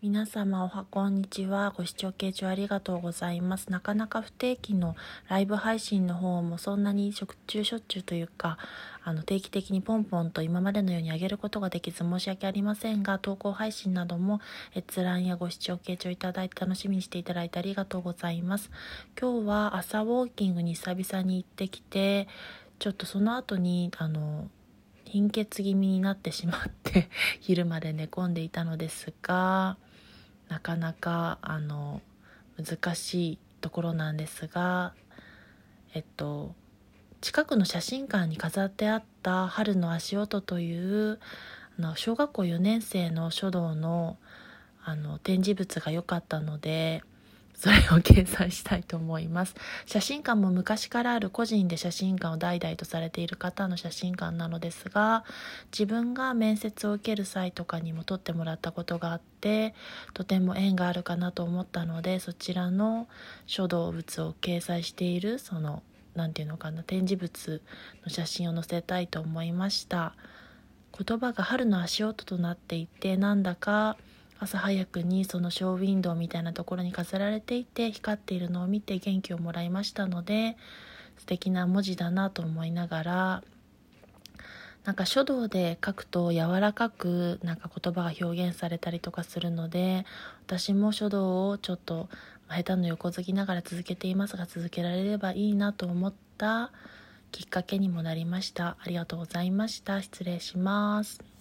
皆様おはこんにちは。ご視聴傾聴ありがとうございます。なかなか不定期のライブ配信の方もそんなにしょっちゅうしょっちゅうというか、あの定期的にポンポンと今までのように上げることができず申し訳ありませんが、投稿配信なども閲覧やご視聴傾聴いただいて楽しみにしていただいてありがとうございます。今日は朝ウォーキングに久々に行ってきて、ちょっとその後に、あの、貧血気味になってしまって 昼まで寝込んでいたのですが、なかなかあの難しいところなんですがえっと近くの写真館に飾ってあった「春の足音」というあの小学校4年生の書道のあの展示物が良かったのでそれを掲載したいと思います。写真館も昔からある個人で写真館を代々とされている方の写真館なのですが、自分が面接を受ける際とかにも撮ってもらったことがあって、とても縁があるかなと思ったので、そちらの書道物を掲載している、その、何て言うのかな、展示物の写真を載せたいと思いました。言葉が春の足音となっていて、なんだか、朝早くにそのショーウィンドウみたいなところに飾られていて光っているのを見て元気をもらいましたので素敵な文字だなと思いながらなんか書道で書くと柔らかくなんか言葉が表現されたりとかするので私も書道をちょっと下手の横づきながら続けていますが続けられればいいなと思ったきっかけにもなりました。ありがとうございました。失礼します。